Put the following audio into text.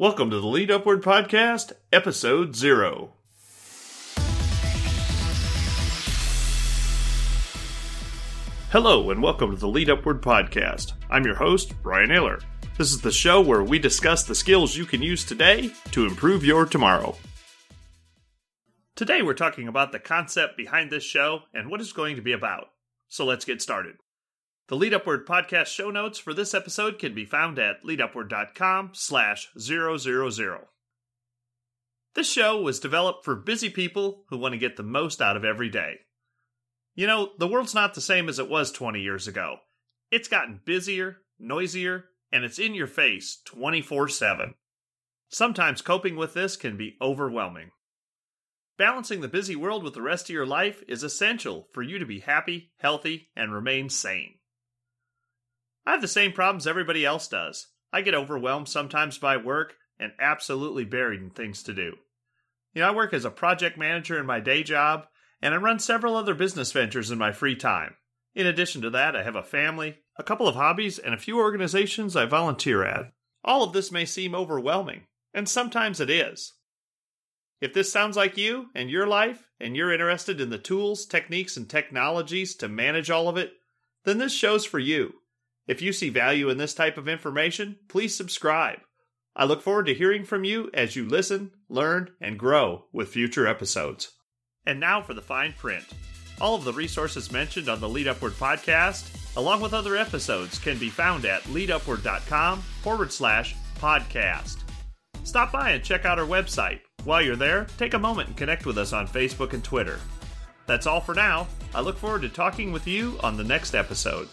Welcome to the Lead Upward Podcast, Episode Zero. Hello, and welcome to the Lead Upward Podcast. I'm your host, Brian Ehrler. This is the show where we discuss the skills you can use today to improve your tomorrow. Today, we're talking about the concept behind this show and what it's going to be about. So let's get started. The Lead Upward podcast show notes for this episode can be found at leadupward.com slash 000. This show was developed for busy people who want to get the most out of every day. You know, the world's not the same as it was 20 years ago. It's gotten busier, noisier, and it's in your face 24 7. Sometimes coping with this can be overwhelming. Balancing the busy world with the rest of your life is essential for you to be happy, healthy, and remain sane. I have the same problems everybody else does. I get overwhelmed sometimes by work and absolutely buried in things to do. You know, I work as a project manager in my day job, and I run several other business ventures in my free time. In addition to that, I have a family, a couple of hobbies, and a few organizations I volunteer at. All of this may seem overwhelming, and sometimes it is. If this sounds like you and your life, and you're interested in the tools, techniques, and technologies to manage all of it, then this show's for you. If you see value in this type of information, please subscribe. I look forward to hearing from you as you listen, learn, and grow with future episodes. And now for the fine print. All of the resources mentioned on the Lead Upward podcast, along with other episodes, can be found at leadupward.com forward slash podcast. Stop by and check out our website. While you're there, take a moment and connect with us on Facebook and Twitter. That's all for now. I look forward to talking with you on the next episode.